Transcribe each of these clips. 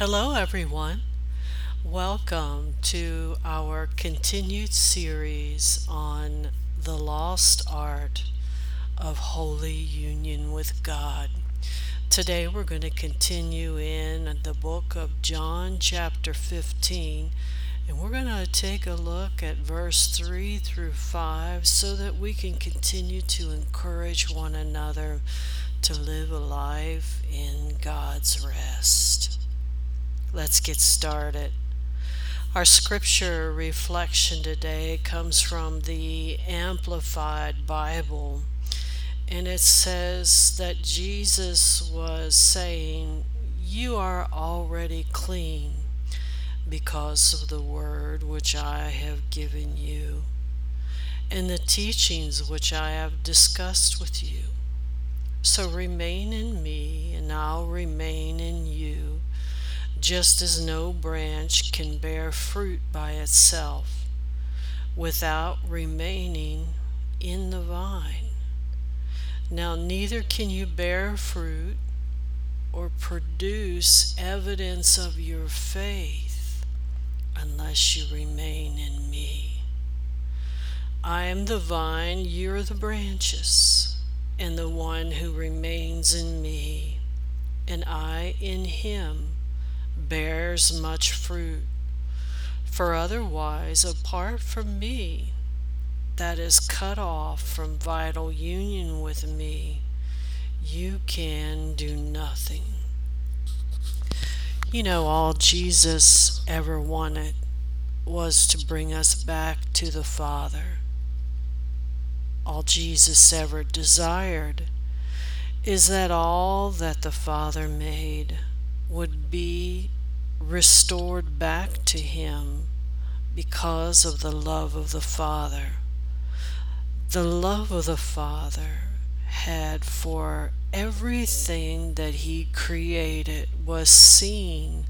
Hello, everyone. Welcome to our continued series on the lost art of holy union with God. Today, we're going to continue in the book of John, chapter 15, and we're going to take a look at verse 3 through 5 so that we can continue to encourage one another to live a life in God's rest. Let's get started. Our scripture reflection today comes from the Amplified Bible, and it says that Jesus was saying, You are already clean because of the word which I have given you and the teachings which I have discussed with you. So remain in me, and I'll remain in you just as no branch can bear fruit by itself without remaining in the vine. Now, neither can you bear fruit or produce evidence of your faith unless you remain in me. I am the vine, you're the branches, and the one who remains in me, and I in him bears much fruit. For otherwise, apart from me, that is cut off from vital union with me, you can do nothing. You know, all Jesus ever wanted was to bring us back to the Father. All Jesus ever desired is that all that the Father made would be restored back to him because of the love of the Father. The love of the Father had for everything that he created was seen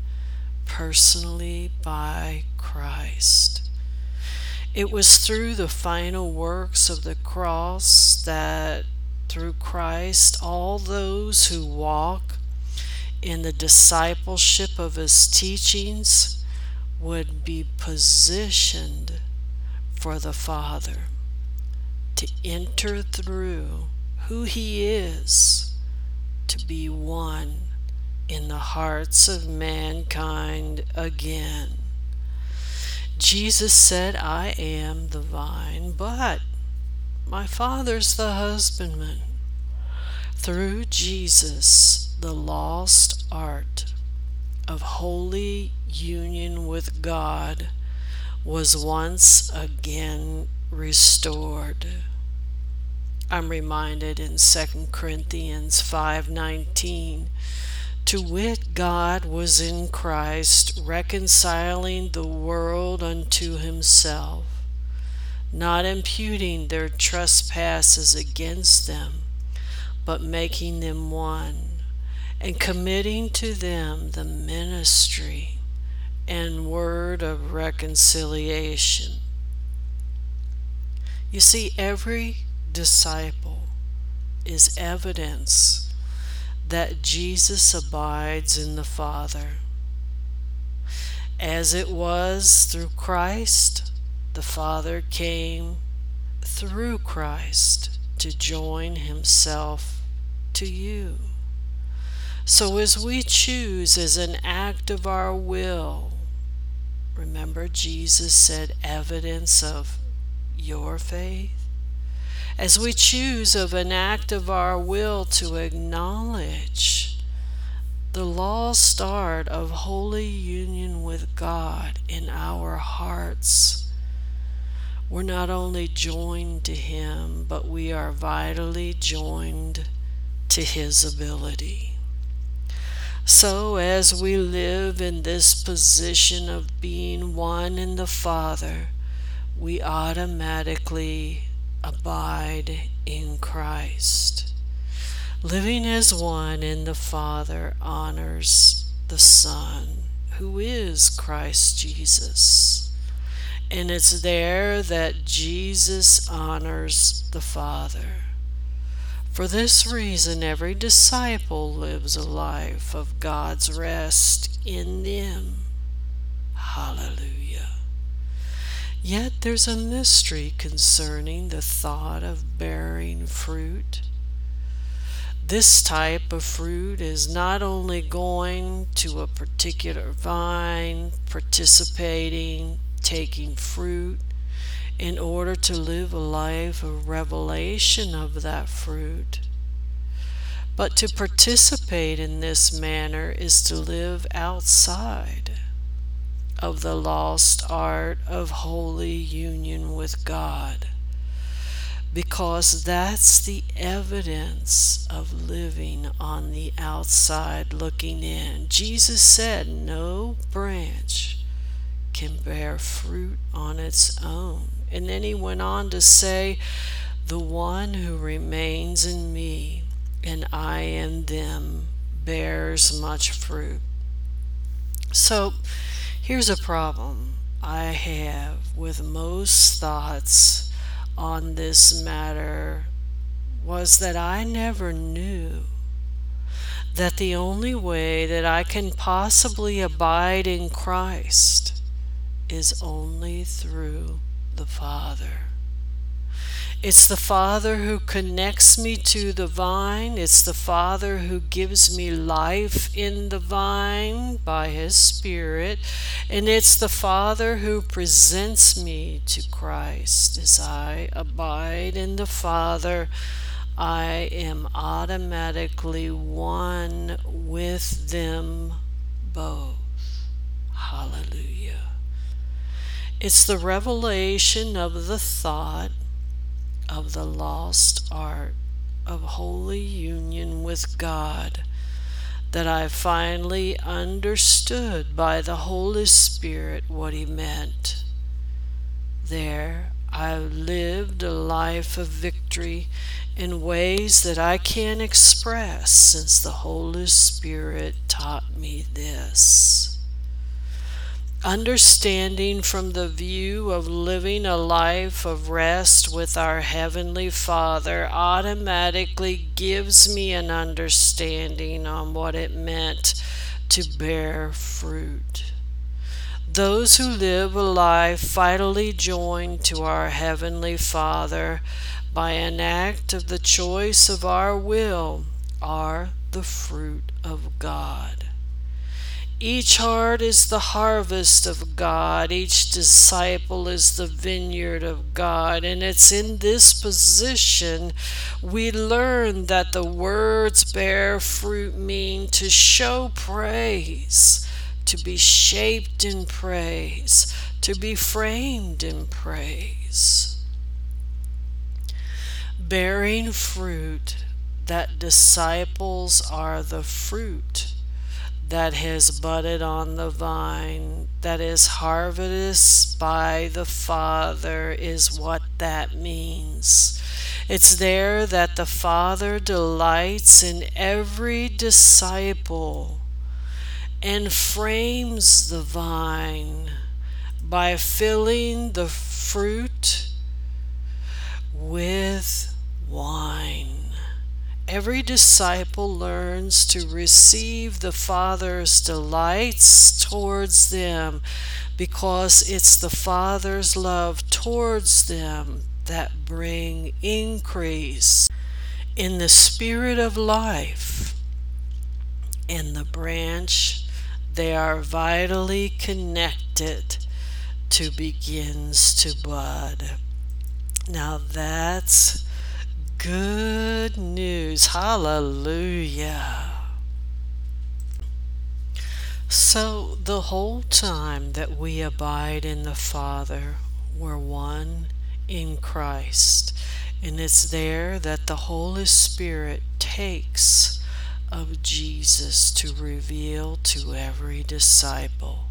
personally by Christ. It was through the final works of the cross that through Christ all those who walk in the discipleship of his teachings would be positioned for the Father to enter through who he is to be one in the hearts of mankind again. Jesus said, I am the vine, but my Father's the husbandman. Through Jesus, the lost art of holy union with God was once again restored. I'm reminded in 2 Corinthians 5:19 to wit God was in Christ reconciling the world unto himself not imputing their trespasses against them but making them one and committing to them the ministry and word of reconciliation. You see, every disciple is evidence that Jesus abides in the Father. As it was through Christ, the Father came through Christ to join himself to you. So, as we choose as an act of our will, remember Jesus said, evidence of your faith? As we choose of an act of our will to acknowledge the lost art of holy union with God in our hearts, we're not only joined to Him, but we are vitally joined to His ability. So, as we live in this position of being one in the Father, we automatically abide in Christ. Living as one in the Father honors the Son, who is Christ Jesus. And it's there that Jesus honors the Father. For this reason, every disciple lives a life of God's rest in them. Hallelujah. Yet there's a mystery concerning the thought of bearing fruit. This type of fruit is not only going to a particular vine, participating, taking fruit, in order to live a life of revelation of that fruit. But to participate in this manner is to live outside of the lost art of holy union with God. Because that's the evidence of living on the outside looking in. Jesus said, No branch can bear fruit on its own. And then he went on to say, The one who remains in me and I in them bears much fruit. So here's a problem I have with most thoughts on this matter was that I never knew that the only way that I can possibly abide in Christ is only through the Father. It's the Father who connects me to the vine. It's the Father who gives me life in the vine by His Spirit. And it's the Father who presents me to Christ. As I abide in the Father, I am automatically one with them both. It's the revelation of the thought of the lost art of holy union with God that I finally understood by the Holy Spirit what He meant. There, I lived a life of victory in ways that I can't express since the Holy Spirit taught me this understanding from the view of living a life of rest with our Heavenly Father automatically gives me an understanding on what it meant to bear fruit. Those who live a life vitally joined to our Heavenly Father by an act of the choice of our will are the fruit of God. Each heart is the harvest of God. Each disciple is the vineyard of God. And it's in this position we learn that the words bear fruit mean to show praise, to be shaped in praise, to be framed in praise. Bearing fruit that disciples are the fruit that has budded on the vine, that is harvested by the Father, is what that means. It's there that the Father delights in every disciple and frames the vine by filling the fruit with wine. Every disciple learns to receive the Father's delights towards them because it's the Father's love towards them that bring increase in the spirit of life. In the branch, they are vitally connected to begins to bud. Now that's Good news. Hallelujah. So, the whole time that we abide in the Father, we're one in Christ. And it's there that the Holy Spirit takes of Jesus to reveal to every disciple.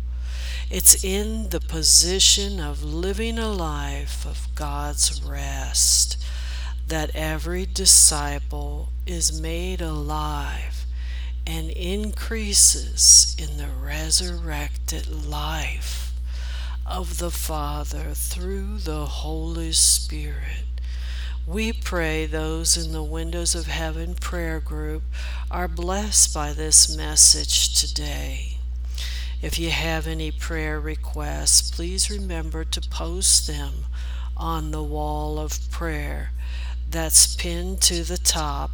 It's in the position of living a life of God's rest that every disciple is made alive and increases in the resurrected life of the Father through the Holy Spirit. We pray those in the Windows of Heaven prayer group are blessed by this message today. If you have any prayer requests, please remember to post them on the wall of prayer that's pinned to the top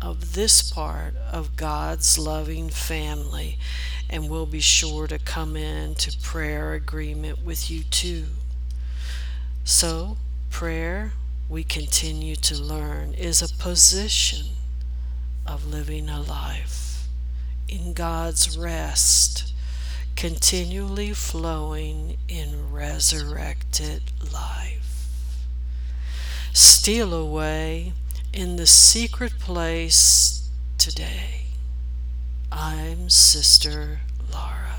of this part of God's loving family, and we'll be sure to come into prayer agreement with you too. So, prayer, we continue to learn, is a position of living a life in God's rest, continually flowing in resurrected life. Steal away in the secret place today. I'm Sister Laura.